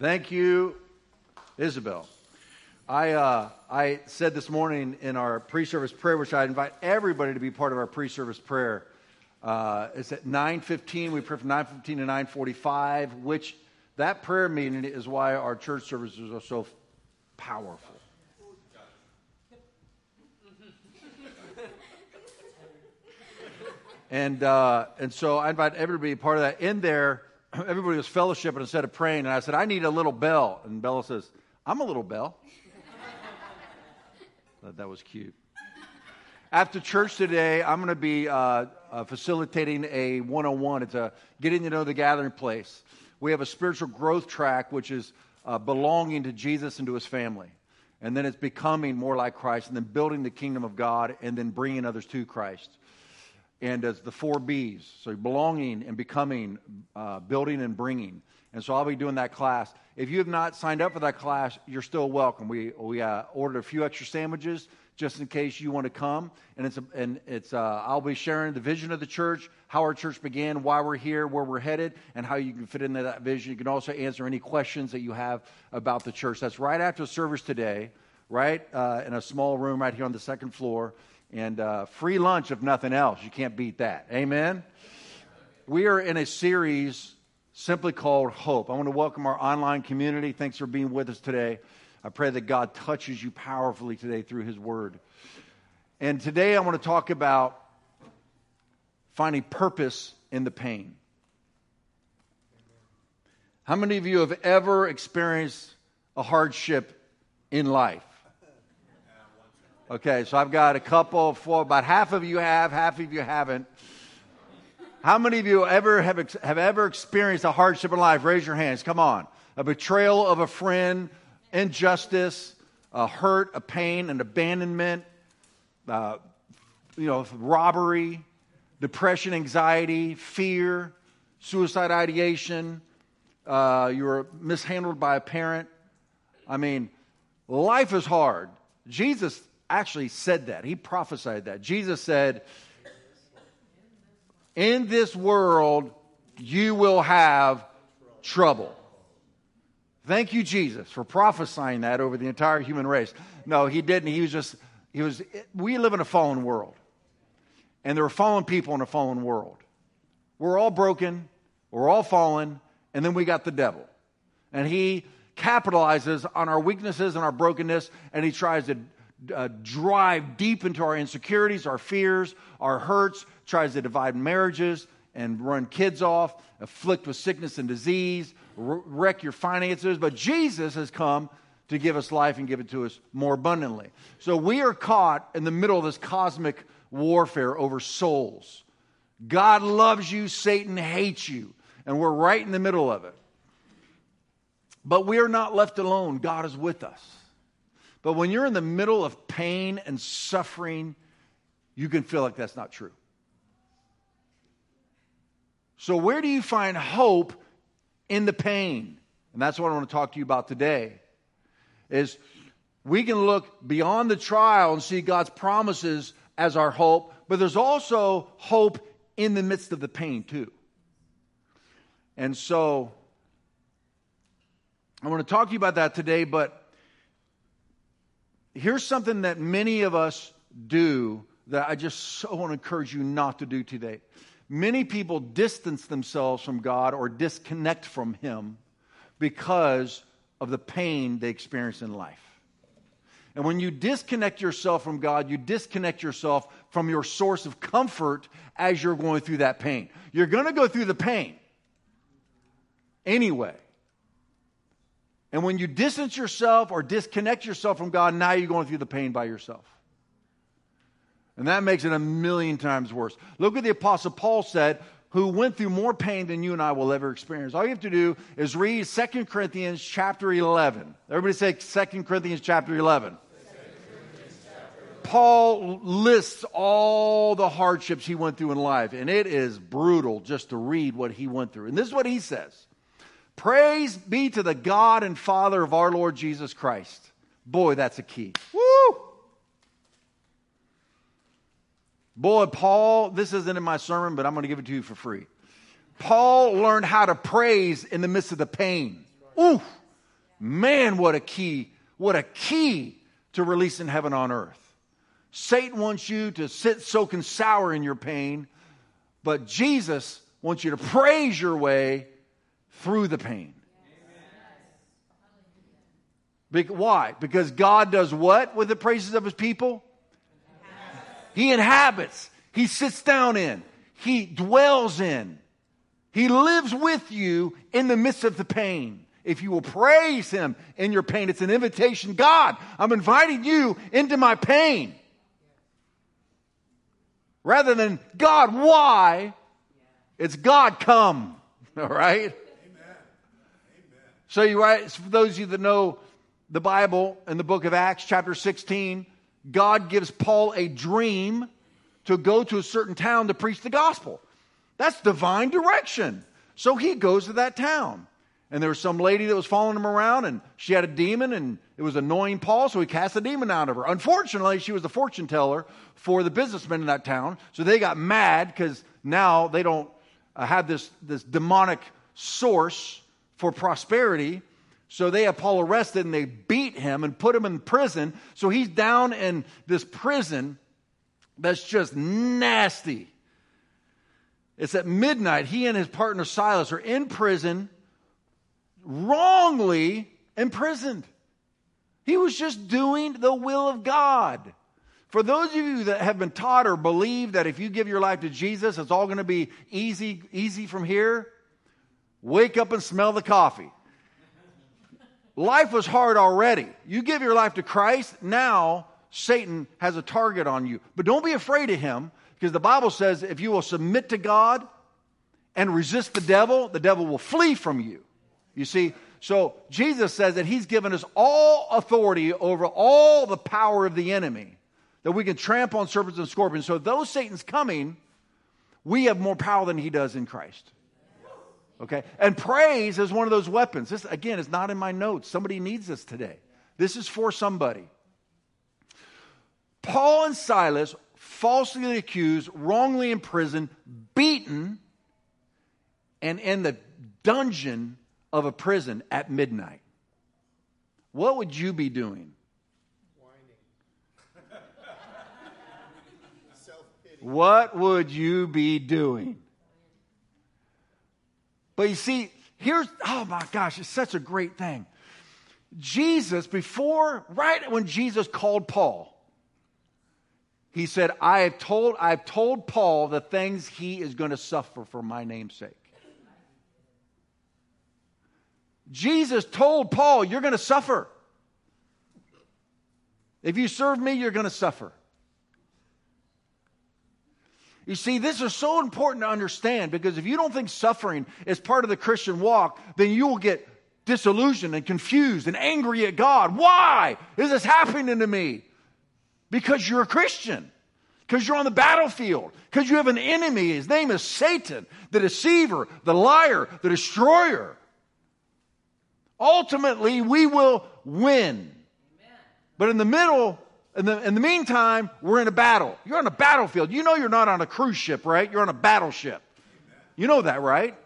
Thank you, Isabel. I, uh, I said this morning in our pre-service prayer, which I invite everybody to be part of our pre-service prayer. Uh, it's at 9.15. We pray from 9.15 to 9.45, which that prayer meeting is why our church services are so powerful. and, uh, and so I invite everybody to be part of that. In there, everybody was fellowshipping instead of praying. And I said, I need a little bell. And Bella says, I'm a little bell. that, was cute. After church today, I'm going to be uh, uh, facilitating a 101. It's a getting to know the gathering place. We have a spiritual growth track, which is uh, belonging to Jesus and to his family. And then it's becoming more like Christ, and then building the kingdom of God, and then bringing others to Christ and as the four B's. So belonging and becoming, uh, building and bringing. And so I'll be doing that class. If you have not signed up for that class, you're still welcome. We, we uh, ordered a few extra sandwiches just in case you want to come. And it's, a, and it's uh, I'll be sharing the vision of the church, how our church began, why we're here, where we're headed, and how you can fit into that vision. You can also answer any questions that you have about the church. That's right after service today, right uh, in a small room right here on the second floor and uh, free lunch if nothing else. You can't beat that. Amen. We are in a series simply called Hope. I want to welcome our online community. Thanks for being with us today. I pray that God touches you powerfully today through His Word. And today I want to talk about finding purpose in the pain. How many of you have ever experienced a hardship in life? Okay, so I've got a couple, for about half of you have, half of you haven't. How many of you ever have, have ever experienced a hardship in life? Raise your hands. Come on. A betrayal of a friend, injustice, a hurt, a pain, an abandonment, uh, you know, robbery, depression, anxiety, fear, suicide ideation. Uh, you were mishandled by a parent. I mean, life is hard. Jesus actually said that. He prophesied that. Jesus said, In this world, you will have trouble. Thank you, Jesus, for prophesying that over the entire human race. No, he didn't. He was just, he was, we live in a fallen world. And there are fallen people in a fallen world. We're all broken, we're all fallen, and then we got the devil. And he capitalizes on our weaknesses and our brokenness, and he tries to uh, drive deep into our insecurities, our fears, our hurts, tries to divide marriages and run kids off, afflict with sickness and disease, wreck your finances. But Jesus has come to give us life and give it to us more abundantly. So we are caught in the middle of this cosmic warfare over souls. God loves you, Satan hates you, and we're right in the middle of it. But we are not left alone. God is with us. But when you're in the middle of pain and suffering, you can feel like that's not true. So, where do you find hope in the pain? And that's what I want to talk to you about today. Is we can look beyond the trial and see God's promises as our hope, but there's also hope in the midst of the pain, too. And so, I want to talk to you about that today, but here's something that many of us do that I just so want to encourage you not to do today. Many people distance themselves from God or disconnect from Him because of the pain they experience in life. And when you disconnect yourself from God, you disconnect yourself from your source of comfort as you're going through that pain. You're going to go through the pain anyway. And when you distance yourself or disconnect yourself from God, now you're going through the pain by yourself. And that makes it a million times worse. Look what the Apostle Paul said, who went through more pain than you and I will ever experience. All you have to do is read 2 Corinthians chapter 11. Everybody say 2 Corinthians chapter 11. Paul lists all the hardships he went through in life, and it is brutal just to read what he went through. And this is what he says Praise be to the God and Father of our Lord Jesus Christ. Boy, that's a key. Woo! Boy, Paul, this isn't in my sermon, but I'm going to give it to you for free. Paul learned how to praise in the midst of the pain. Ooh, Man, what a key, what a key to releasing heaven on earth. Satan wants you to sit soaking sour in your pain, but Jesus wants you to praise your way through the pain. Be- why? Because God does what with the praises of his people? He inhabits. He sits down in. He dwells in. He lives with you in the midst of the pain. If you will praise him in your pain, it's an invitation. God, I'm inviting you into my pain. Rather than, God, why? It's God, come. All right? So you write, for those of you that know the Bible in the book of Acts, chapter 16, God gives Paul a dream to go to a certain town to preach the gospel. That's divine direction. So he goes to that town. And there was some lady that was following him around, and she had a demon, and it was annoying Paul, so he cast the demon out of her. Unfortunately, she was the fortune teller for the businessmen in that town, so they got mad because now they don't uh, have this, this demonic source for prosperity. So they have Paul arrested and they beat him and put him in prison. So he's down in this prison that's just nasty. It's at midnight. He and his partner Silas are in prison, wrongly imprisoned. He was just doing the will of God. For those of you that have been taught or believe that if you give your life to Jesus, it's all going to be easy, easy from here, wake up and smell the coffee. Life was hard already. You give your life to Christ, now Satan has a target on you. But don't be afraid of him because the Bible says if you will submit to God and resist the devil, the devil will flee from you. You see, so Jesus says that he's given us all authority over all the power of the enemy, that we can trample on serpents and scorpions. So though Satan's coming, we have more power than he does in Christ. Okay? And praise is one of those weapons. This, again, is not in my notes. Somebody needs this today. This is for somebody. Paul and Silas, falsely accused, wrongly imprisoned, beaten, and in the dungeon of a prison at midnight. What would you be doing? what would you be doing? But you see, here's, oh my gosh, it's such a great thing. Jesus, before, right when Jesus called Paul, he said, I have told, I've told Paul the things he is going to suffer for my name's sake. Jesus told Paul, You're going to suffer. If you serve me, you're going to suffer. You see, this is so important to understand because if you don't think suffering is part of the Christian walk, then you will get disillusioned and confused and angry at God. Why is this happening to me? Because you're a Christian. Because you're on the battlefield. Because you have an enemy. His name is Satan, the deceiver, the liar, the destroyer. Ultimately, we will win. But in the middle, in the, in the meantime, we're in a battle. You're on a battlefield. You know you're not on a cruise ship, right? You're on a battleship. You know that, right?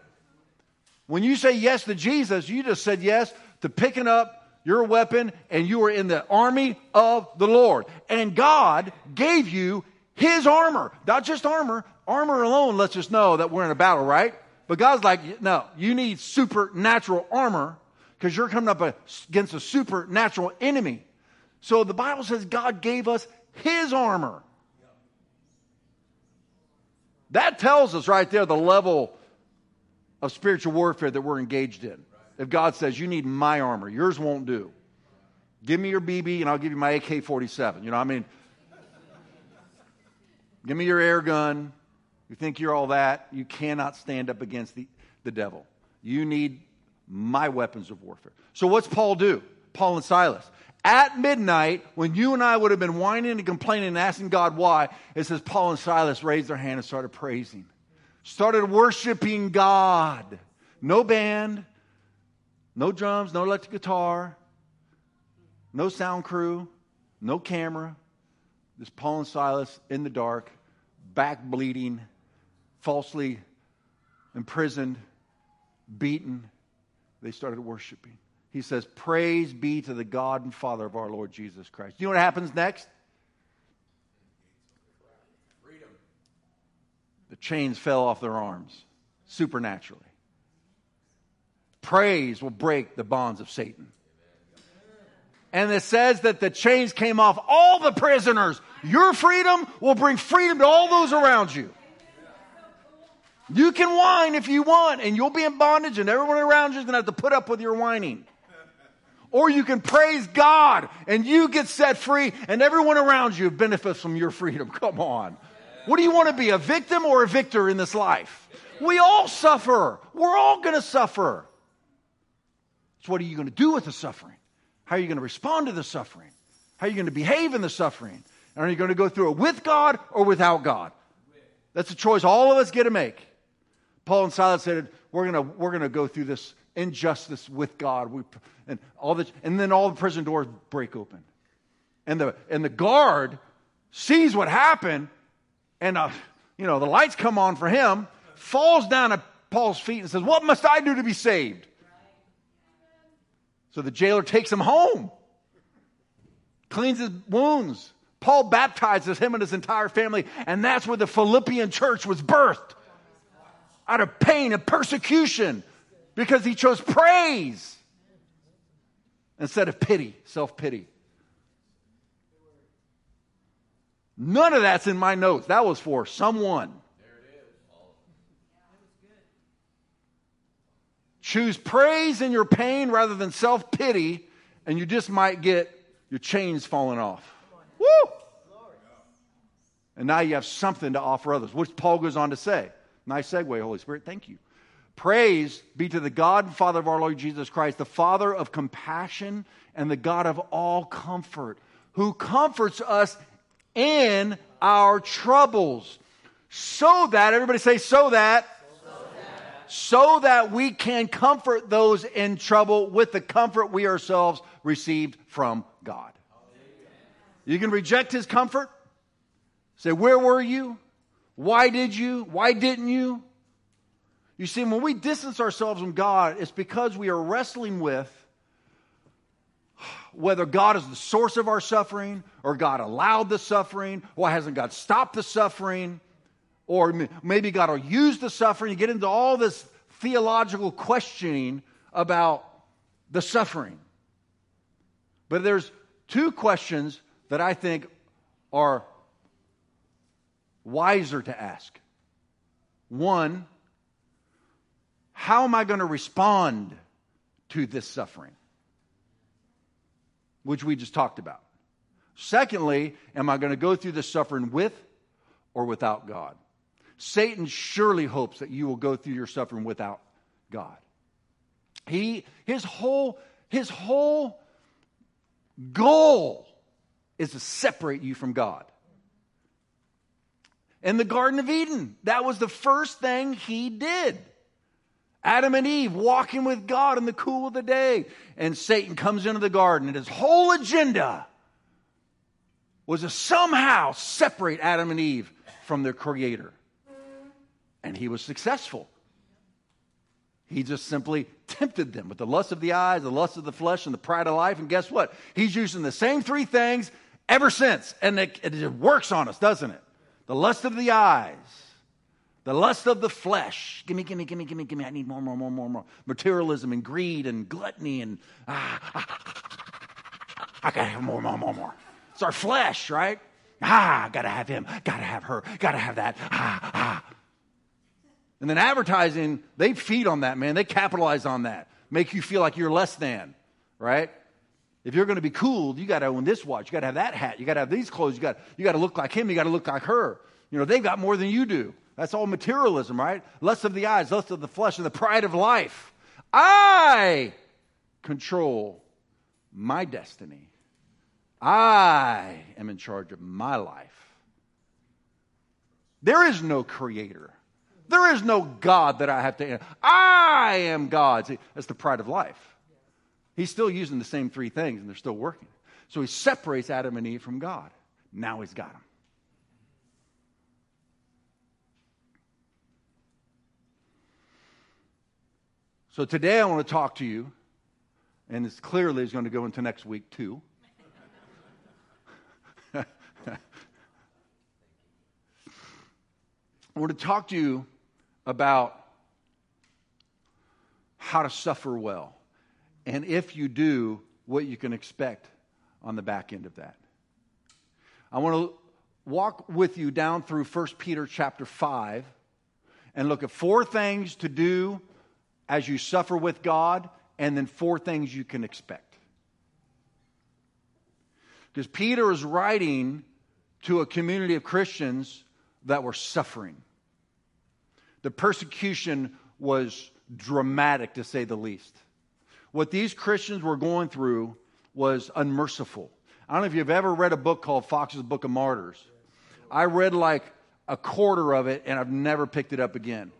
When you say yes to Jesus, you just said yes to picking up your weapon and you are in the army of the Lord. And God gave you his armor. Not just armor. Armor alone lets us know that we're in a battle, right? But God's like, no, you need supernatural armor because you're coming up against a supernatural enemy. So the Bible says God gave us his armor. That tells us right there the level of spiritual warfare that we're engaged in. If God says, You need my armor, yours won't do. Give me your BB and I'll give you my AK 47. You know, I mean, give me your air gun. You think you're all that. You cannot stand up against the, the devil. You need my weapons of warfare. So, what's Paul do? Paul and Silas at midnight, when you and I would have been whining and complaining and asking God why, it says Paul and Silas raised their hand and started praising, started worshiping God. No band, no drums, no electric guitar, no sound crew, no camera. Just Paul and Silas in the dark, back bleeding, falsely imprisoned, beaten. They started worshiping. He says, Praise be to the God and Father of our Lord Jesus Christ. Do you know what happens next? Freedom. The chains fell off their arms supernaturally. Praise will break the bonds of Satan. And it says that the chains came off all the prisoners. Your freedom will bring freedom to all those around you. You can whine if you want, and you'll be in bondage, and everyone around you is going to have to put up with your whining. Or you can praise God, and you get set free, and everyone around you benefits from your freedom. Come on. What do you want to be, a victim or a victor in this life? We all suffer. We're all going to suffer. So, what are you going to do with the suffering? How are you going to respond to the suffering? How are you going to behave in the suffering? And are you going to go through it with God or without God? That's a choice all of us get to make. Paul and Silas said, we're going to, we're gonna go through this injustice with God. We, and, all the, and then all the prison doors break open. And the, and the guard sees what happened, and uh, you know, the lights come on for him, falls down at Paul's feet and says, What must I do to be saved? So the jailer takes him home, cleans his wounds. Paul baptizes him and his entire family, and that's where the Philippian church was birthed out of pain and persecution because he chose praise instead of pity, self pity. None of that's in my notes. That was for someone. Choose praise in your pain rather than self pity, and you just might get your chains falling off. Woo! And now you have something to offer others, which Paul goes on to say. Nice segue, Holy Spirit. Thank you. Praise be to the God and Father of our Lord Jesus Christ, the Father of compassion and the God of all comfort, who comforts us in our troubles. So that, everybody say, so that, so that, we can comfort those in trouble with the comfort we ourselves received from God. You can reject his comfort. Say, where were you? Why did you? Why didn't you? You see, when we distance ourselves from God, it's because we are wrestling with whether God is the source of our suffering, or God allowed the suffering, or hasn't God stopped the suffering, or maybe God will use the suffering. You get into all this theological questioning about the suffering. But there's two questions that I think are wiser to ask. One, how am I going to respond to this suffering? Which we just talked about. Secondly, am I going to go through this suffering with or without God? Satan surely hopes that you will go through your suffering without God. He, his whole, his whole goal is to separate you from God in the Garden of Eden. That was the first thing he did. Adam and Eve walking with God in the cool of the day. And Satan comes into the garden, and his whole agenda was to somehow separate Adam and Eve from their Creator. And he was successful. He just simply tempted them with the lust of the eyes, the lust of the flesh, and the pride of life. And guess what? He's using the same three things ever since. And it, it works on us, doesn't it? the lust of the eyes, the lust of the flesh. Give me, give me, give me, give me, give me. I need more, more, more, more, more. Materialism and greed and gluttony and ah, I gotta have more, more, more, more. It's our flesh, right? Ah, gotta have him, gotta have her, gotta have that. Ah, ah. And then advertising, they feed on that, man. They capitalize on that. Make you feel like you're less than, right? If you're going to be cool, you got to own this watch. You got to have that hat. You got to have these clothes. You got, you got to look like him. You got to look like her. You know, they've got more than you do. That's all materialism, right? Lust of the eyes, lust of the flesh, and the pride of life. I control my destiny. I am in charge of my life. There is no creator. There is no God that I have to. I am God. See, that's the pride of life. He's still using the same three things and they're still working. So he separates Adam and Eve from God. Now he's got them. So today I want to talk to you and it's clearly is going to go into next week too. I want to talk to you about how to suffer well. And if you do, what you can expect on the back end of that. I want to walk with you down through 1 Peter chapter 5 and look at four things to do as you suffer with God, and then four things you can expect. Because Peter is writing to a community of Christians that were suffering. The persecution was dramatic, to say the least. What these Christians were going through was unmerciful. I don't know if you've ever read a book called Fox's Book of Martyrs. I read like a quarter of it and I've never picked it up again.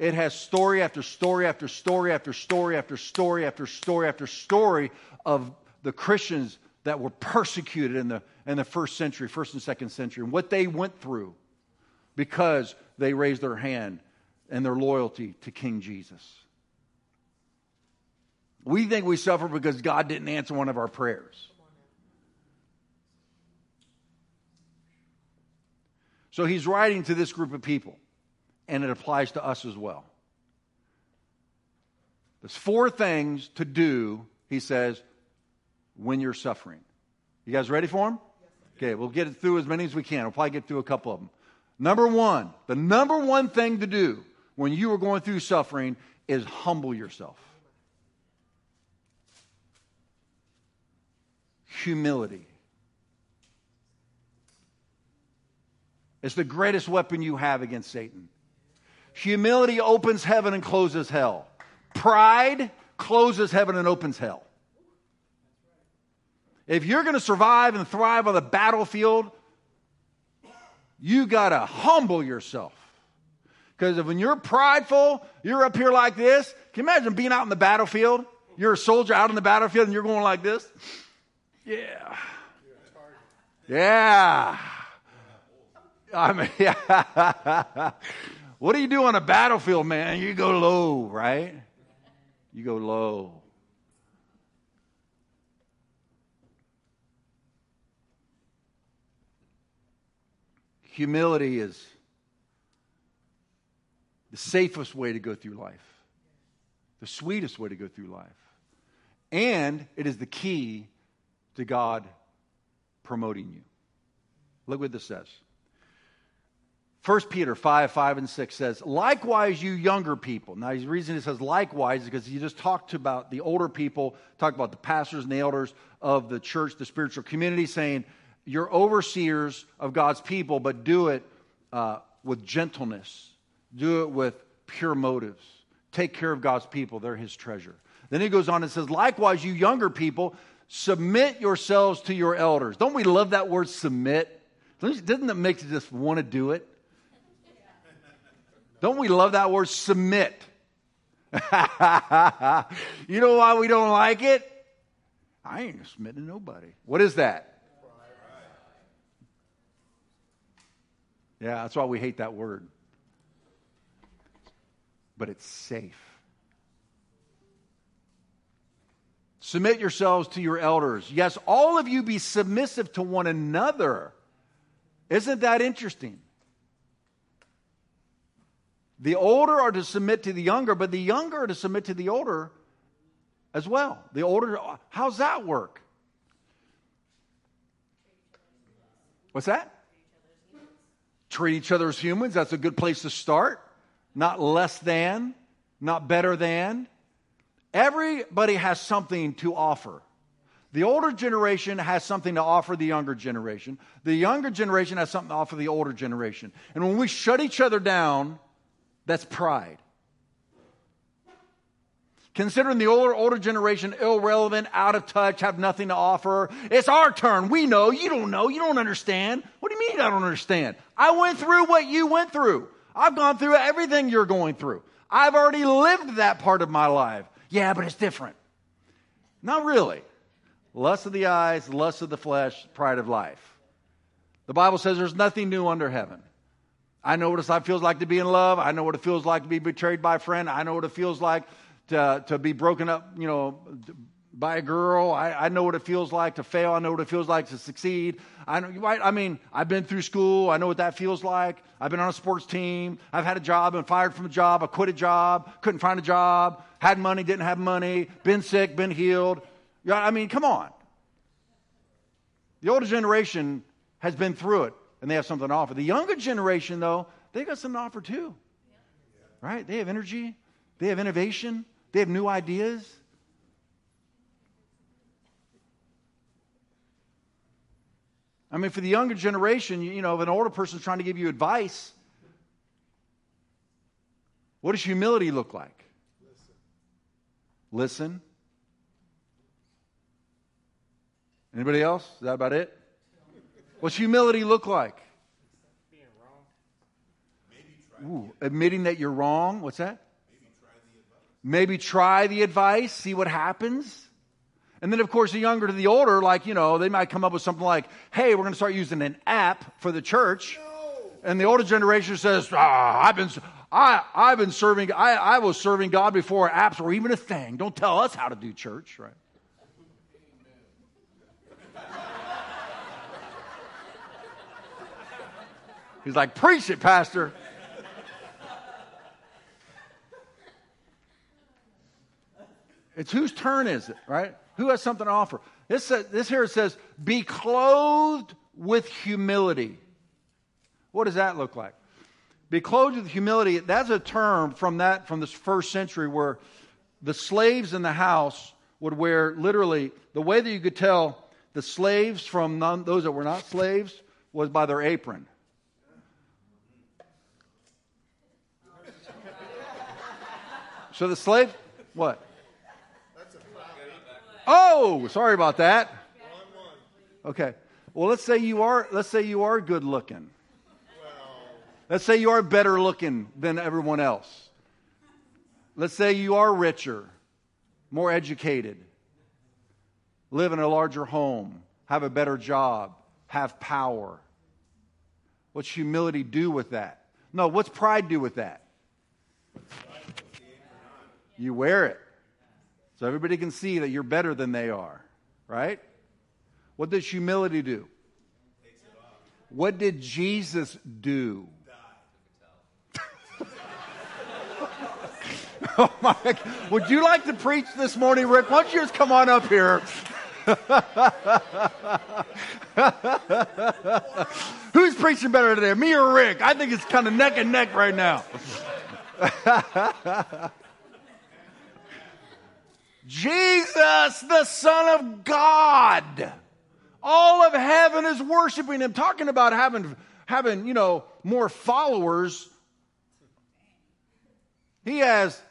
It has story after story after story after story after story after story after story of the Christians that were persecuted in the, in the first century, first and second century, and what they went through because they raised their hand and their loyalty to King Jesus. We think we suffer because God didn't answer one of our prayers. So he's writing to this group of people, and it applies to us as well. There's four things to do, he says, when you're suffering. You guys ready for them? Okay, we'll get through as many as we can. We'll probably get through a couple of them. Number one, the number one thing to do when you are going through suffering is humble yourself. Humility. It's the greatest weapon you have against Satan. Humility opens heaven and closes hell. Pride closes heaven and opens hell. If you're going to survive and thrive on the battlefield, you got to humble yourself. Because when you're prideful, you're up here like this. Can you imagine being out in the battlefield? You're a soldier out in the battlefield and you're going like this. Yeah. Yeah. I mean, yeah. What do you do on a battlefield, man? You go low, right? You go low. Humility is the safest way to go through life, the sweetest way to go through life. And it is the key to God promoting you. Look what this says. 1 Peter 5, 5 and 6 says, Likewise, you younger people. Now, the reason it says likewise is because he just talked about the older people, talked about the pastors and the elders of the church, the spiritual community, saying, You're overseers of God's people, but do it uh, with gentleness do it with pure motives. Take care of God's people, they're his treasure. Then he goes on and says, Likewise, you younger people, submit yourselves to your elders. Don't we love that word submit? Doesn't it make you just want to do it? Don't we love that word submit? you know why we don't like it? I ain't submitting to nobody. What is that? Yeah, that's why we hate that word but it's safe. Submit yourselves to your elders. Yes, all of you be submissive to one another. Isn't that interesting? The older are to submit to the younger, but the younger are to submit to the older as well. The older, how's that work? What's that? Treat each other as humans. That's a good place to start not less than, not better than. Everybody has something to offer. The older generation has something to offer the younger generation. The younger generation has something to offer the older generation. And when we shut each other down, that's pride. Considering the older, older generation irrelevant, out of touch, have nothing to offer. It's our turn. We know. You don't know. You don't understand. What do you mean I don't understand? I went through what you went through. I've gone through everything you're going through. I've already lived that part of my life. Yeah, but it's different. Not really. Lust of the eyes, lust of the flesh, pride of life. The Bible says there's nothing new under heaven. I know what it feels like to be in love. I know what it feels like to be betrayed by a friend. I know what it feels like to, to be broken up, you know, by a girl. I, I, know what it feels like to fail. I know what it feels like to succeed. I know, right? I mean, I've been through school. I know what that feels like. I've been on a sports team. I've had a job, been fired from a job. I quit a job, couldn't find a job, had money, didn't have money, been sick, been healed. I mean, come on. The older generation has been through it and they have something to offer. The younger generation, though, they got something to offer too. Right? They have energy, they have innovation, they have new ideas. I mean, for the younger generation, you know, if an older person is trying to give you advice, what does humility look like? Listen. Listen. Anybody else? Is that about it? What's humility look like? Being wrong. Ooh, admitting that you're wrong. What's that? Maybe try the advice, see what happens. And then, of course, the younger to the older, like, you know, they might come up with something like, hey, we're going to start using an app for the church. And the older generation says, ah, I've been, I, I've been serving, I, I was serving God before apps were even a thing. Don't tell us how to do church, right? He's like, preach it, Pastor. It's whose turn is it, right? Who has something to offer? This, says, this here says, be clothed with humility. What does that look like? Be clothed with humility, that's a term from that from this first century where the slaves in the house would wear literally the way that you could tell the slaves from those that were not slaves was by their apron. So the slave, what? Oh, sorry about that. Okay. Well, let's say you are let's say you are good looking. Let's say you are better looking than everyone else. Let's say you are richer, more educated, live in a larger home, have a better job, have power. What's humility do with that? No, what's pride do with that? You wear it. So everybody can see that you're better than they are, right? What does humility do? What did Jesus do? oh my, would you like to preach this morning, Rick? Why don't you just come on up here? Who's preaching better today, me or Rick? I think it's kind of neck and neck right now. Jesus, the Son of God. All of heaven is worshiping him. Talking about having, having, you know, more followers. He has,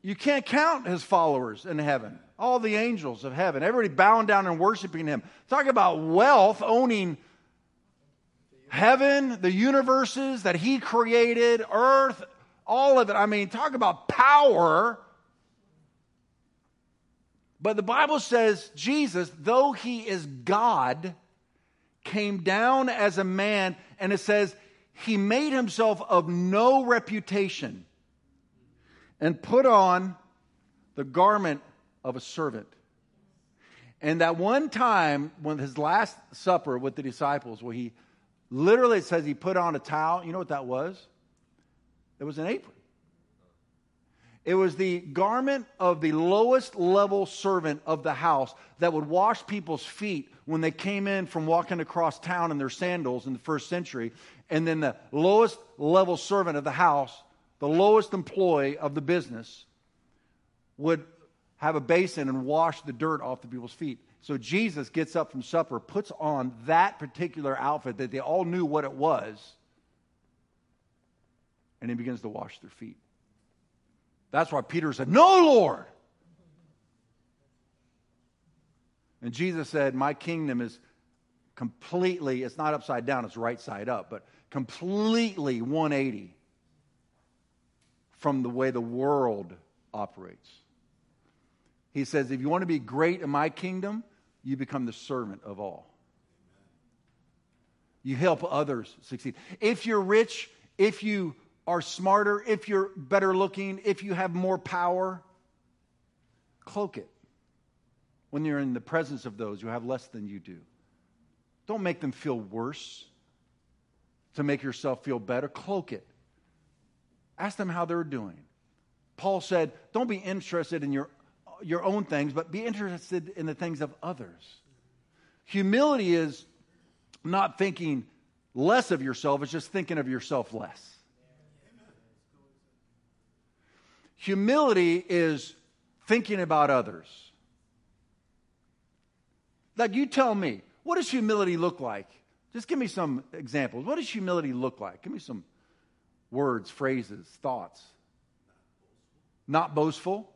you can't count his followers in heaven. All the angels of heaven, everybody bowing down and worshiping him. Talk about wealth, owning heaven, the universes that he created, earth, all of it. I mean, talk about power but the Bible says Jesus, though he is God, came down as a man, and it says he made himself of no reputation and put on the garment of a servant. And that one time, when his last supper with the disciples, where he literally says he put on a towel, you know what that was? It was an apron. It was the garment of the lowest level servant of the house that would wash people's feet when they came in from walking across town in their sandals in the first century. And then the lowest level servant of the house, the lowest employee of the business, would have a basin and wash the dirt off the people's feet. So Jesus gets up from supper, puts on that particular outfit that they all knew what it was, and he begins to wash their feet. That's why Peter said, No, Lord. And Jesus said, My kingdom is completely, it's not upside down, it's right side up, but completely 180 from the way the world operates. He says, If you want to be great in my kingdom, you become the servant of all. You help others succeed. If you're rich, if you are smarter, if you're better looking, if you have more power, cloak it when you're in the presence of those who have less than you do. Don't make them feel worse to make yourself feel better. Cloak it. Ask them how they're doing. Paul said, Don't be interested in your, your own things, but be interested in the things of others. Humility is not thinking less of yourself, it's just thinking of yourself less. Humility is thinking about others. Like you tell me, what does humility look like? Just give me some examples. What does humility look like? Give me some words, phrases, thoughts. Not boastful.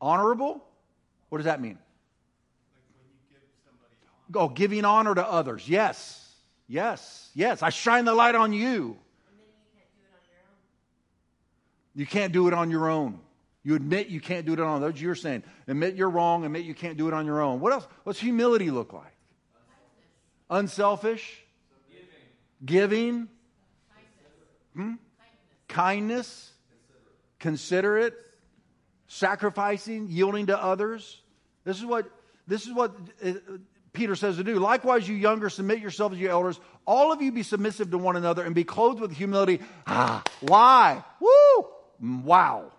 Honorable. Honorable? What does that mean? Like oh, giving honor to others. Yes. Yes. Yes. I shine the light on you. You can't do it on your own. You admit you can't do it on those. You're saying admit you're wrong. Admit you can't do it on your own. What else? What's humility look like? Unselfish, giving, hmm? kindness, considerate, sacrificing, yielding to others. This is what this is what uh, Peter says to do. Likewise, you younger, submit yourselves to your elders. All of you be submissive to one another and be clothed with humility. Ah, why? Woo! Mm, wow.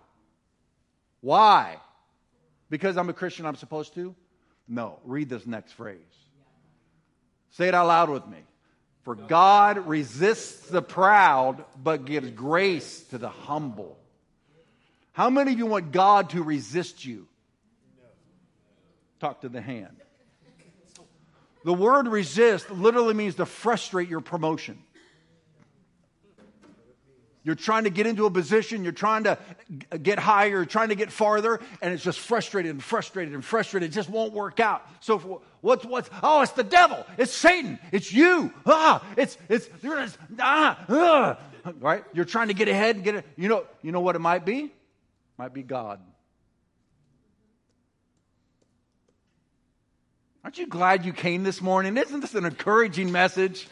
Why? Because I'm a Christian, I'm supposed to? No. Read this next phrase. Say it out loud with me. For God resists the proud, but gives grace to the humble. How many of you want God to resist you? Talk to the hand. The word resist literally means to frustrate your promotion. You're trying to get into a position, you're trying to get higher, trying to get farther, and it's just frustrated and frustrated and frustrated. It just won't work out. So what's what's oh, it's the devil, it's Satan, it's you. Ah, it's it's you're just, ah, ah. right? You're trying to get ahead and get it. You know, you know what it might be? It Might be God. Aren't you glad you came this morning? Isn't this an encouraging message?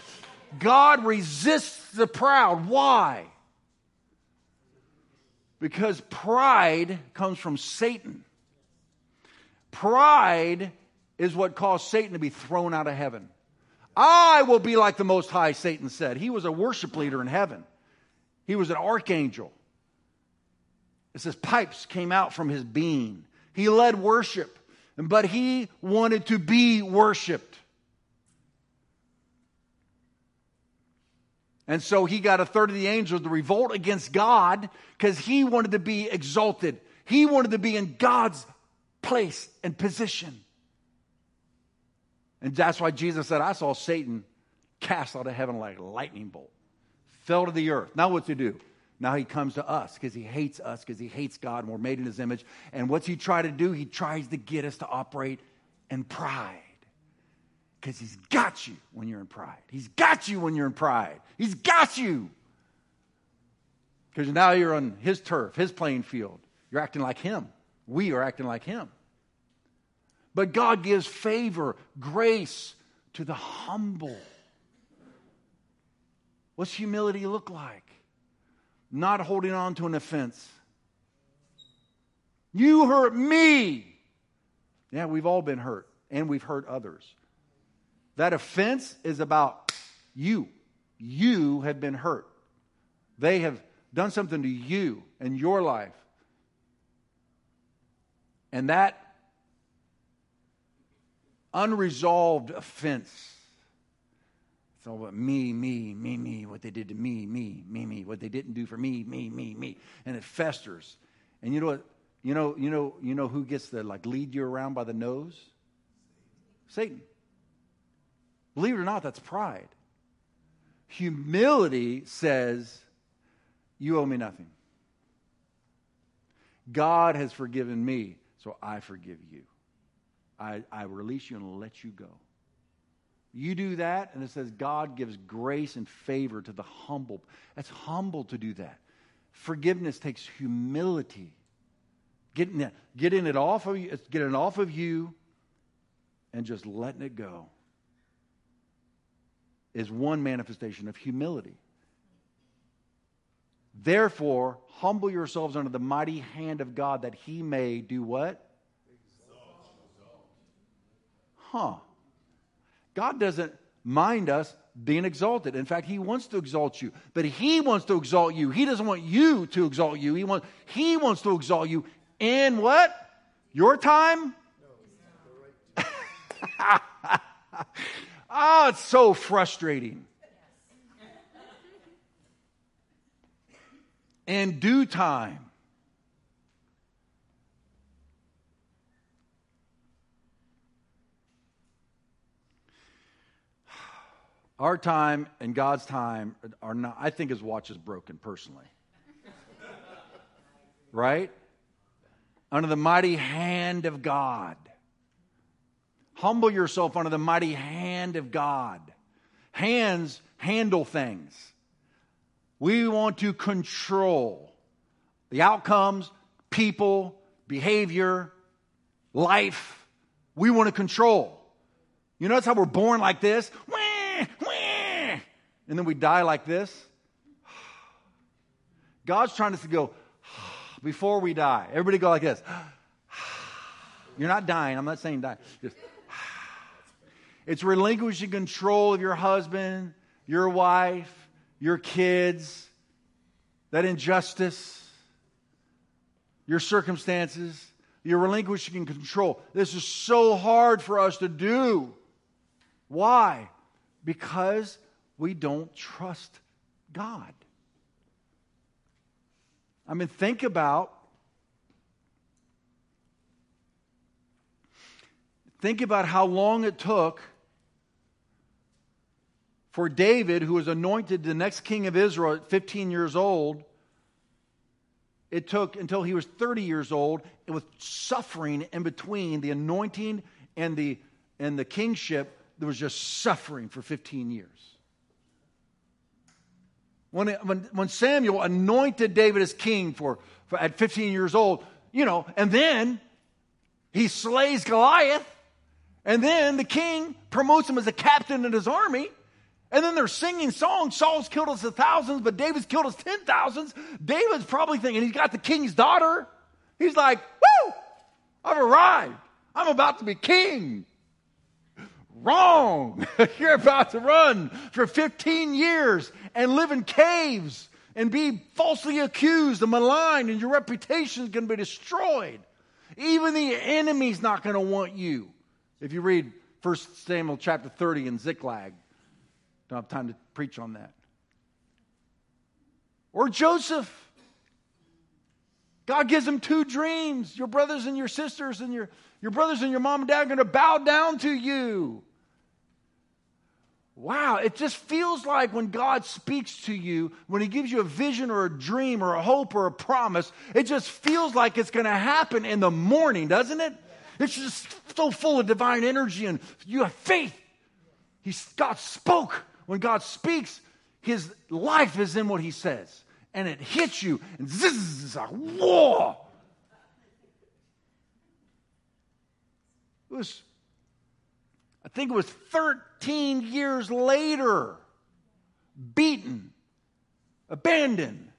God resists the proud. Why? Because pride comes from Satan. Pride is what caused Satan to be thrown out of heaven. I will be like the Most High, Satan said. He was a worship leader in heaven, he was an archangel. It says pipes came out from his being. He led worship, but he wanted to be worshiped. And so he got a third of the angels to revolt against God because he wanted to be exalted. He wanted to be in God's place and position. And that's why Jesus said, I saw Satan cast out of heaven like a lightning bolt, fell to the earth. Now, what to do? Now he comes to us because he hates us, because he hates God, and we're made in his image. And what's he try to do? He tries to get us to operate in pride. Because he's got you when you're in pride. He's got you when you're in pride. He's got you. Because now you're on his turf, his playing field. You're acting like him. We are acting like him. But God gives favor, grace to the humble. What's humility look like? Not holding on to an offense. You hurt me. Yeah, we've all been hurt, and we've hurt others. That offense is about you. You have been hurt. They have done something to you and your life. And that unresolved offense, it's all about me, me, me, me, what they did to me, me, me, me, what they didn't do for me, me, me, me. And it festers. And you know what? You know, you know, you know who gets to like lead you around by the nose? Satan. Believe it or not, that's pride. Humility says, You owe me nothing. God has forgiven me, so I forgive you. I, I release you and let you go. You do that, and it says God gives grace and favor to the humble. That's humble to do that. Forgiveness takes humility. Getting it, getting it off of you, getting it off of you, and just letting it go is one manifestation of humility. Therefore, humble yourselves under the mighty hand of God that he may do what? Exalt. Huh. God doesn't mind us being exalted. In fact, he wants to exalt you, but he wants to exalt you. He doesn't want you to exalt you. He wants, he wants to exalt you in what? Your time? oh, it's so frustrating. In due time. Our time and God's time are not, I think his watch is broken personally. right? Under the mighty hand of God. Humble yourself under the mighty hand of God. Hands handle things. We want to control the outcomes, people, behavior, life. We want to control. You notice how we're born like this? And then we die like this? God's trying us to go before we die. Everybody go like this. You're not dying. I'm not saying die. Just it's relinquishing control of your husband, your wife, your kids, that injustice, your circumstances. You're relinquishing control. This is so hard for us to do. Why? Because we don't trust God. I mean, think about think about how long it took for David, who was anointed the next king of Israel at 15 years old, it took until he was 30 years old and with suffering in between the anointing and the, and the kingship. There was just suffering for 15 years. When, when, when Samuel anointed David as king for, for, at 15 years old, you know, and then he slays Goliath, and then the king promotes him as a captain in his army. And then they're singing songs. Saul's killed us a thousands, but David's killed us ten thousands. David's probably thinking he's got the king's daughter. He's like, woo, I've arrived. I'm about to be king. Wrong. You're about to run for 15 years and live in caves and be falsely accused and maligned, and your reputation is going to be destroyed. Even the enemy's not going to want you. If you read 1 Samuel chapter 30 in Ziklag, don't have time to preach on that. Or Joseph. God gives him two dreams. Your brothers and your sisters and your, your brothers and your mom and dad are going to bow down to you. Wow, it just feels like when God speaks to you, when He gives you a vision or a dream or a hope or a promise, it just feels like it's going to happen in the morning, doesn't it? It's just so full of divine energy and you have faith. He's, God spoke when God speaks, his life is in what he says. And it hits you and zzz, whoa. It was, I think it was 13 years later, beaten, abandoned,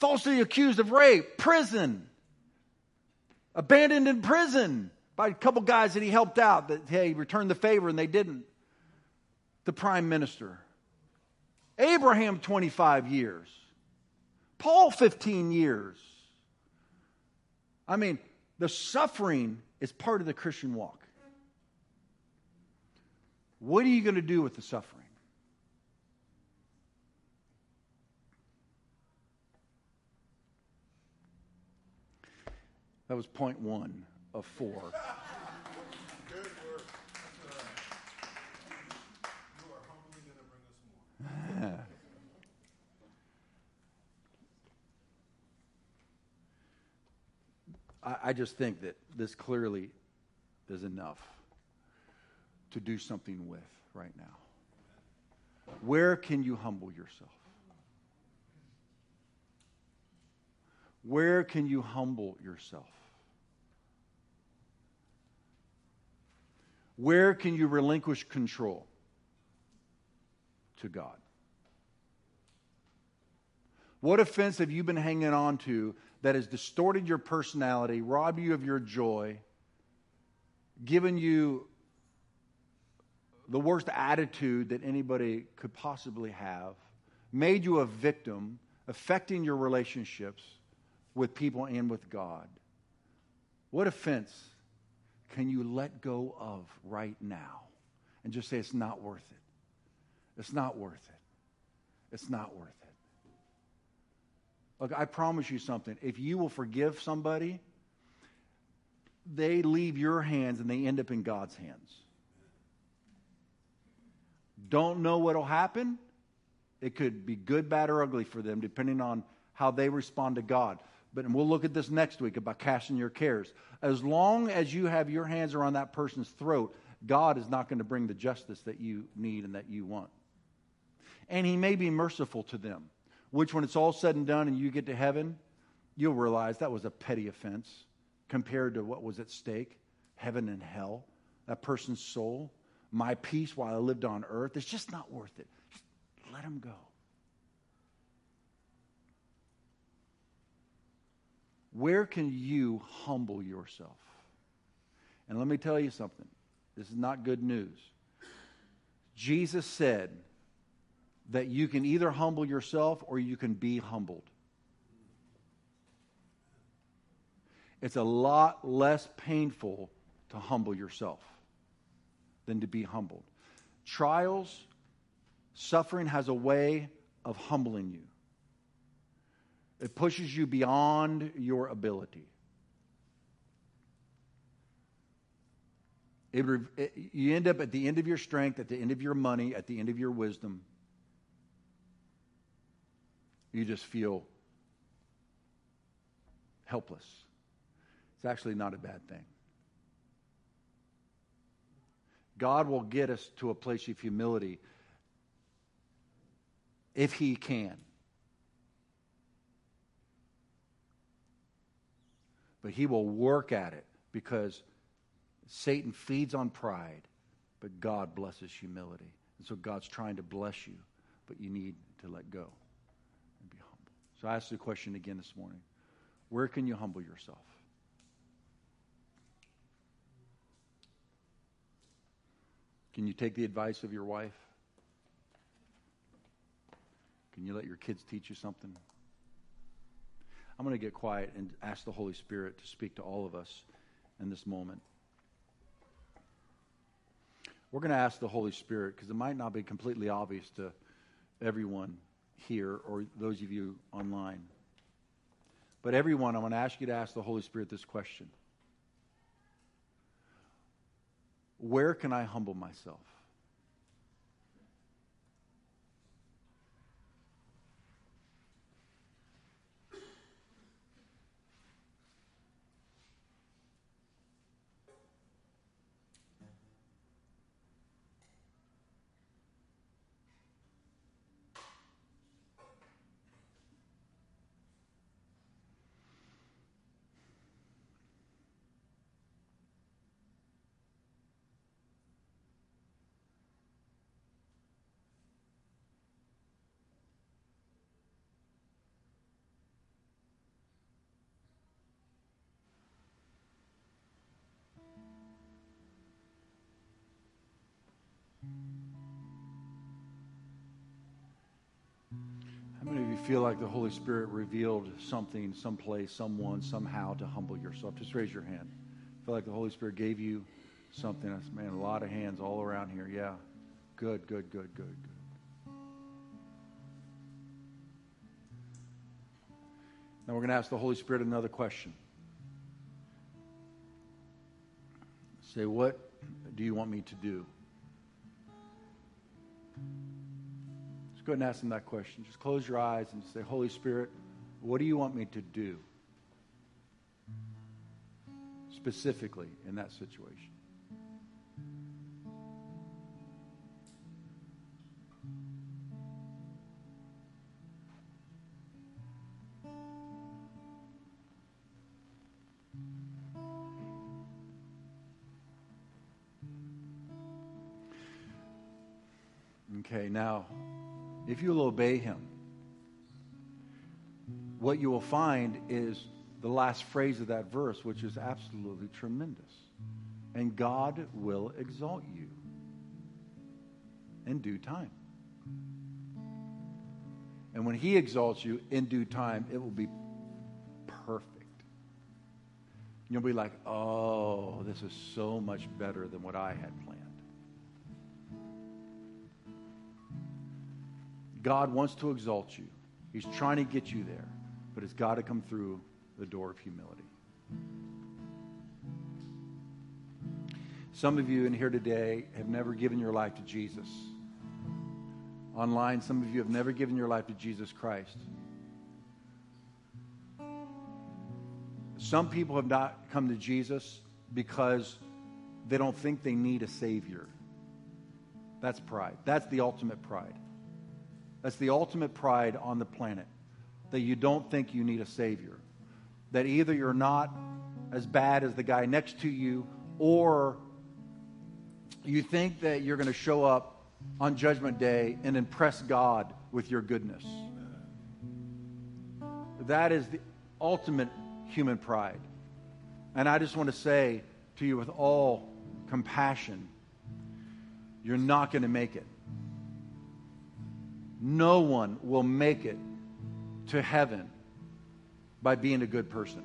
falsely accused of rape, prison, abandoned in prison by a couple guys that he helped out that, hey, returned the favor and they didn't the prime minister. Abraham, 25 years. Paul, 15 years. I mean, the suffering is part of the Christian walk. What are you going to do with the suffering? That was point one of four. I, I just think that this clearly is enough to do something with right now. Where can you humble yourself? Where can you humble yourself? Where can you relinquish control to God? What offense have you been hanging on to that has distorted your personality, robbed you of your joy, given you the worst attitude that anybody could possibly have, made you a victim, affecting your relationships with people and with God? What offense can you let go of right now and just say, it's not worth it? It's not worth it. It's not worth it. Look, I promise you something. If you will forgive somebody, they leave your hands and they end up in God's hands. Don't know what will happen. It could be good, bad, or ugly for them, depending on how they respond to God. But and we'll look at this next week about casting your cares. As long as you have your hands around that person's throat, God is not going to bring the justice that you need and that you want. And He may be merciful to them which when it's all said and done and you get to heaven, you'll realize that was a petty offense compared to what was at stake heaven and hell, that person's soul, my peace while I lived on earth. It's just not worth it. Just let him go. Where can you humble yourself? And let me tell you something. This is not good news. Jesus said, that you can either humble yourself or you can be humbled. It's a lot less painful to humble yourself than to be humbled. Trials, suffering has a way of humbling you. It pushes you beyond your ability. It, it, you end up at the end of your strength, at the end of your money, at the end of your wisdom you just feel helpless. It's actually not a bad thing. God will get us to a place of humility if He can. But He will work at it because Satan feeds on pride, but God blesses humility. And so God's trying to bless you, but you need to let go. So I ask the question again this morning where can you humble yourself? Can you take the advice of your wife? Can you let your kids teach you something? I'm going to get quiet and ask the Holy Spirit to speak to all of us in this moment. We're going to ask the Holy Spirit because it might not be completely obvious to everyone here or those of you online. But everyone, I want to ask you to ask the Holy Spirit this question Where can I humble myself? Feel like the Holy Spirit revealed something, someplace, someone, somehow to humble yourself, just raise your hand. feel like the Holy Spirit gave you something. Man, a lot of hands all around here. Yeah. Good, good, good, good, good. Now we're going to ask the Holy Spirit another question. Say, what do you want me to do? Just go ahead and ask them that question. Just close your eyes and say, Holy Spirit, what do you want me to do? Specifically in that situation. Okay, now if you'll obey him, what you will find is the last phrase of that verse, which is absolutely tremendous. And God will exalt you in due time. And when He exalts you in due time, it will be perfect. You'll be like, oh, this is so much better than what I had planned. God wants to exalt you. He's trying to get you there, but it's got to come through the door of humility. Some of you in here today have never given your life to Jesus. Online, some of you have never given your life to Jesus Christ. Some people have not come to Jesus because they don't think they need a Savior. That's pride. That's the ultimate pride. That's the ultimate pride on the planet. That you don't think you need a Savior. That either you're not as bad as the guy next to you, or you think that you're going to show up on Judgment Day and impress God with your goodness. That is the ultimate human pride. And I just want to say to you with all compassion, you're not going to make it. No one will make it to heaven by being a good person.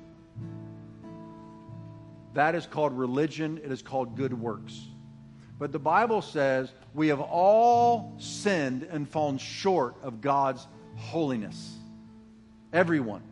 That is called religion, it is called good works. But the Bible says we have all sinned and fallen short of God's holiness. Everyone.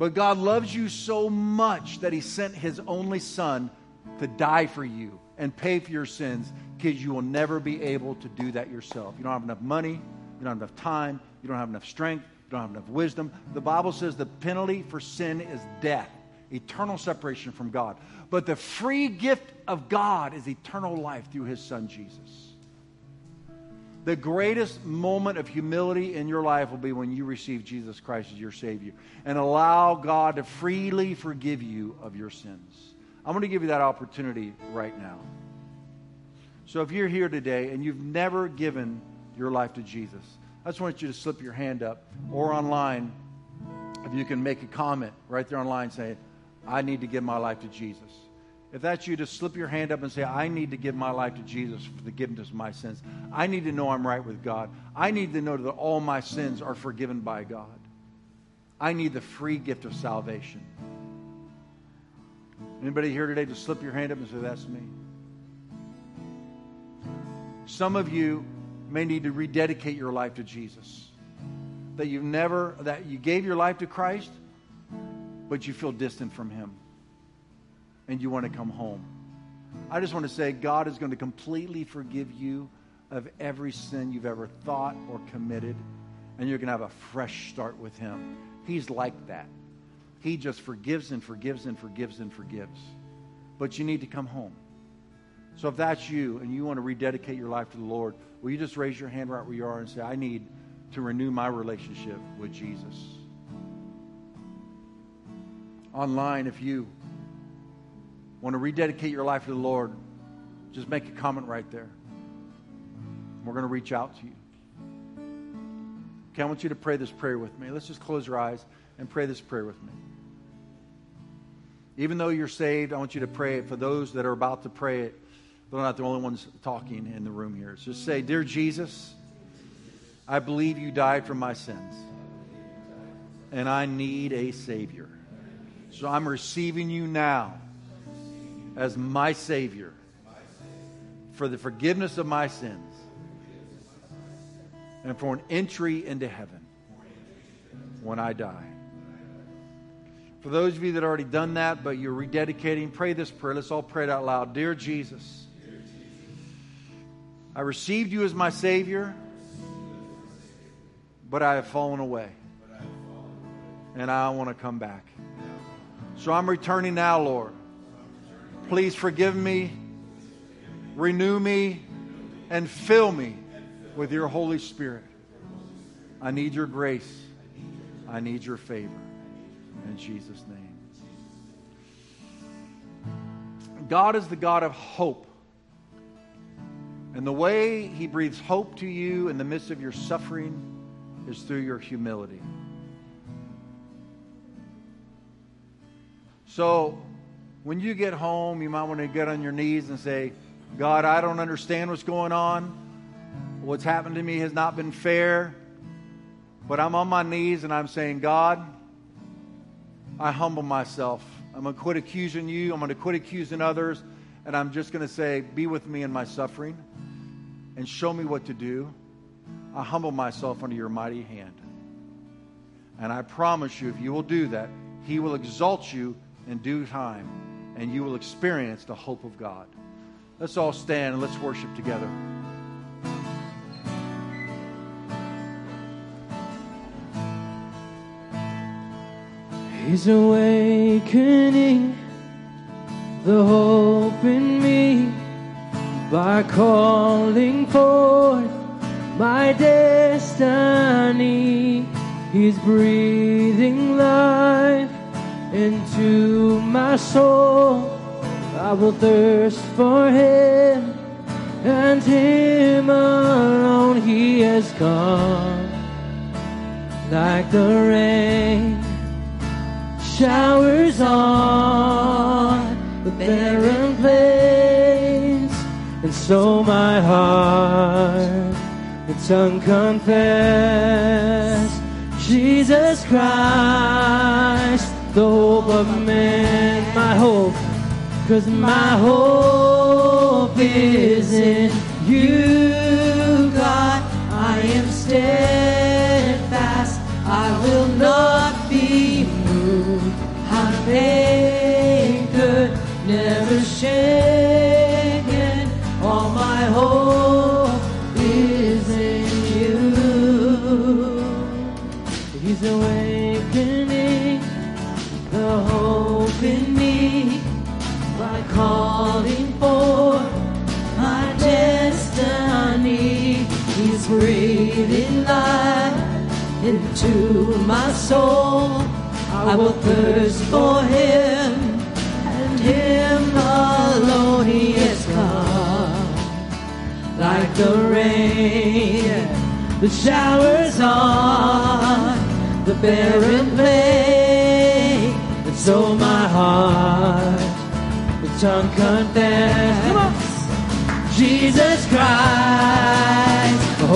But God loves you so much that He sent His only Son to die for you and pay for your sins because you will never be able to do that yourself. You don't have enough money, you don't have enough time, you don't have enough strength, you don't have enough wisdom. The Bible says the penalty for sin is death, eternal separation from God. But the free gift of God is eternal life through his son Jesus. The greatest moment of humility in your life will be when you receive Jesus Christ as your Savior and allow God to freely forgive you of your sins. I'm going to give you that opportunity right now. So if you're here today and you've never given your life to Jesus, I just want you to slip your hand up or online. If you can make a comment right there online saying, I need to give my life to Jesus. If that's you, just slip your hand up and say, I need to give my life to Jesus for the forgiveness of my sins. I need to know I'm right with God. I need to know that all my sins are forgiven by God. I need the free gift of salvation. Anybody here today, just slip your hand up and say, That's me. Some of you may need to rededicate your life to Jesus. That you've never, that you gave your life to Christ, but you feel distant from Him and you want to come home. I just want to say God is going to completely forgive you of every sin you've ever thought or committed, and you're going to have a fresh start with Him. He's like that. He just forgives and forgives and forgives and forgives. But you need to come home. So if that's you and you want to rededicate your life to the Lord, will you just raise your hand right where you are and say, I need to renew my relationship with Jesus? Online, if you want to rededicate your life to the Lord, just make a comment right there. We're going to reach out to you. Okay, I want you to pray this prayer with me. Let's just close your eyes and pray this prayer with me. Even though you're saved, I want you to pray it for those that are about to pray it they're not the only ones talking in the room here. So just say, Dear Jesus, I believe you died for my sins, and I need a Savior. So I'm receiving you now as my Savior for the forgiveness of my sins and for an entry into heaven when I die. For those of you that already done that, but you're rededicating, pray this prayer. Let's all pray it out loud. Dear Jesus, I received you as my Savior, but I have fallen away. And I want to come back. So I'm returning now, Lord. Please forgive me, renew me, and fill me with your Holy Spirit. I need your grace. I need your favor. In Jesus' name. God is the God of hope. And the way He breathes hope to you in the midst of your suffering is through your humility. So, when you get home, you might want to get on your knees and say, God, I don't understand what's going on. What's happened to me has not been fair. But I'm on my knees and I'm saying, God, I humble myself. I'm going to quit accusing you. I'm going to quit accusing others. And I'm just going to say, Be with me in my suffering and show me what to do. I humble myself under your mighty hand. And I promise you, if you will do that, He will exalt you in due time and you will experience the hope of God. Let's all stand and let's worship together. He's awakening the hope in me by calling forth my destiny. He's breathing life into my soul. I will thirst for Him and Him alone. He has come like the rain showers on the barren plains, and so my heart it's unconfessed. Jesus Christ, the hope of men, my hope, cause my hope is in you, God. I am steadfast, into my soul. I will thirst for him and him alone. He has come like the rain that showers on the barren plain. And so my heart, unconfessed. Come on. Jesus Christ, the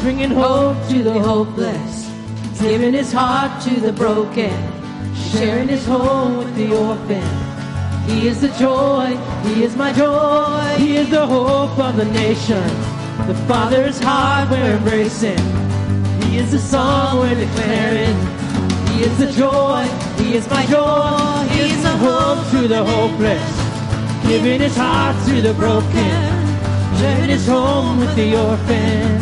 bringing hope to the hopeless, giving his heart to the broken, sharing his home with the orphan. He is the joy, He is my joy, He is the hope of the nation. The Father's heart we're embracing. He is the song we're declaring. He is the joy, He is my joy, He is the hope to the hopeless, giving His heart to the broken, sharing His home with the orphan.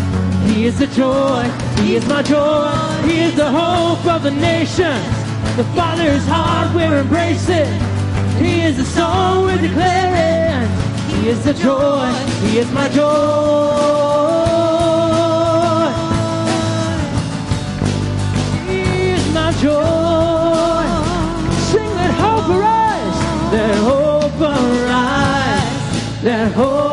He is the joy, He is my joy, He is the hope of the nations. The Father's heart we're embracing. He is the song we're declaring. He is the joy. He is my joy. He is my joy. Sing that hope arise. That hope arise. That hope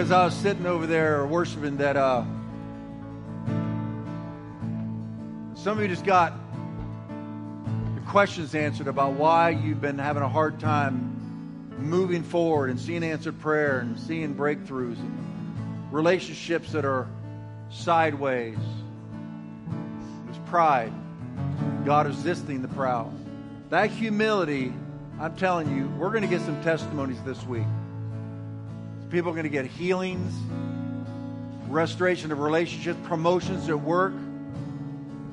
as I was sitting over there worshiping that uh, Some of you just got the questions answered about why you've been having a hard time moving forward and seeing answered prayer and seeing breakthroughs and relationships that are sideways. There's pride. God resisting the proud. That humility, I'm telling you, we're going to get some testimonies this week. People are going to get healings, restoration of relationships, promotions at work.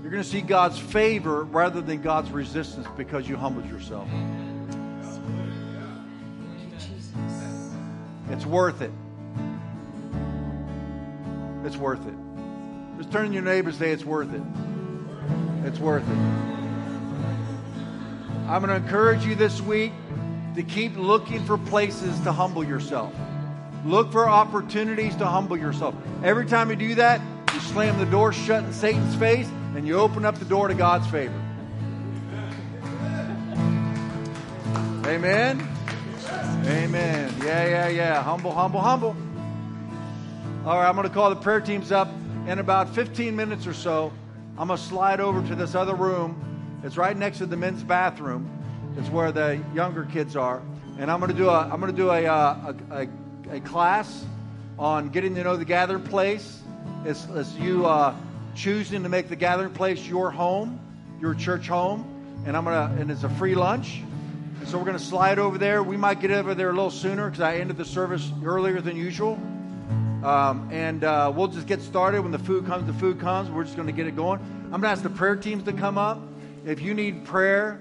You're going to see God's favor rather than God's resistance because you humbled yourself. It's worth it. It's worth it. Just turn to your neighbor and say, It's worth it. It's worth it. I'm going to encourage you this week to keep looking for places to humble yourself. Look for opportunities to humble yourself. Every time you do that, you slam the door shut in Satan's face and you open up the door to God's favor. Amen. Amen. Yeah, yeah, yeah. Humble, humble, humble. All right, I'm going to call the prayer teams up in about 15 minutes or so. I'm going to slide over to this other room. It's right next to the men's bathroom. It's where the younger kids are. And I'm going to do a, I'm going to do a, uh, a, a, a class on getting to know the gathering place. It's you uh, choosing to make the gathering place your home, your church home. And I'm to, and it's a free lunch. And so we're to slide over there. We might get over there a little sooner because I ended the service earlier than usual. Um, and uh, we'll just get started when the food comes. The food comes. We're just to get it going. I'm to ask the prayer teams to come up. If you need prayer,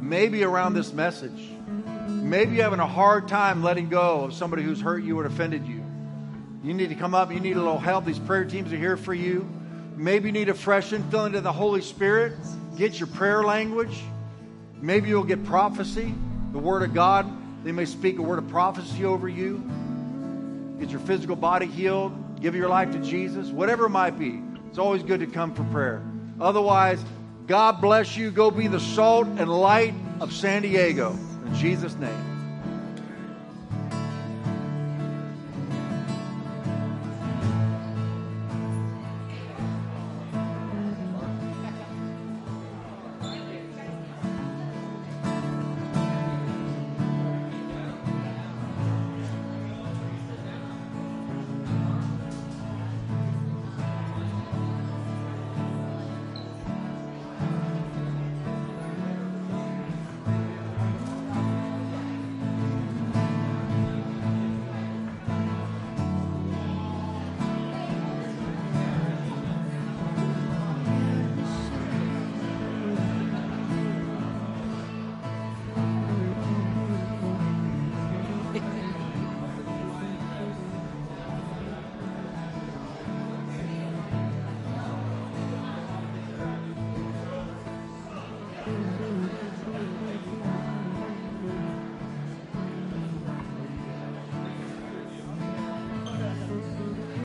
maybe around this message, maybe you're having a hard time letting go of somebody who's hurt you or offended you. You need to come up. You need a little help. These prayer teams are here for you. Maybe you need a fresh infilling of the Holy Spirit. Get your prayer language. Maybe you'll get prophecy, the Word of God. They may speak a word of prophecy over you. Get your physical body healed. Give your life to Jesus. Whatever it might be. It's always good to come for prayer. Otherwise, God bless you. Go be the salt and light of San Diego. In Jesus' name.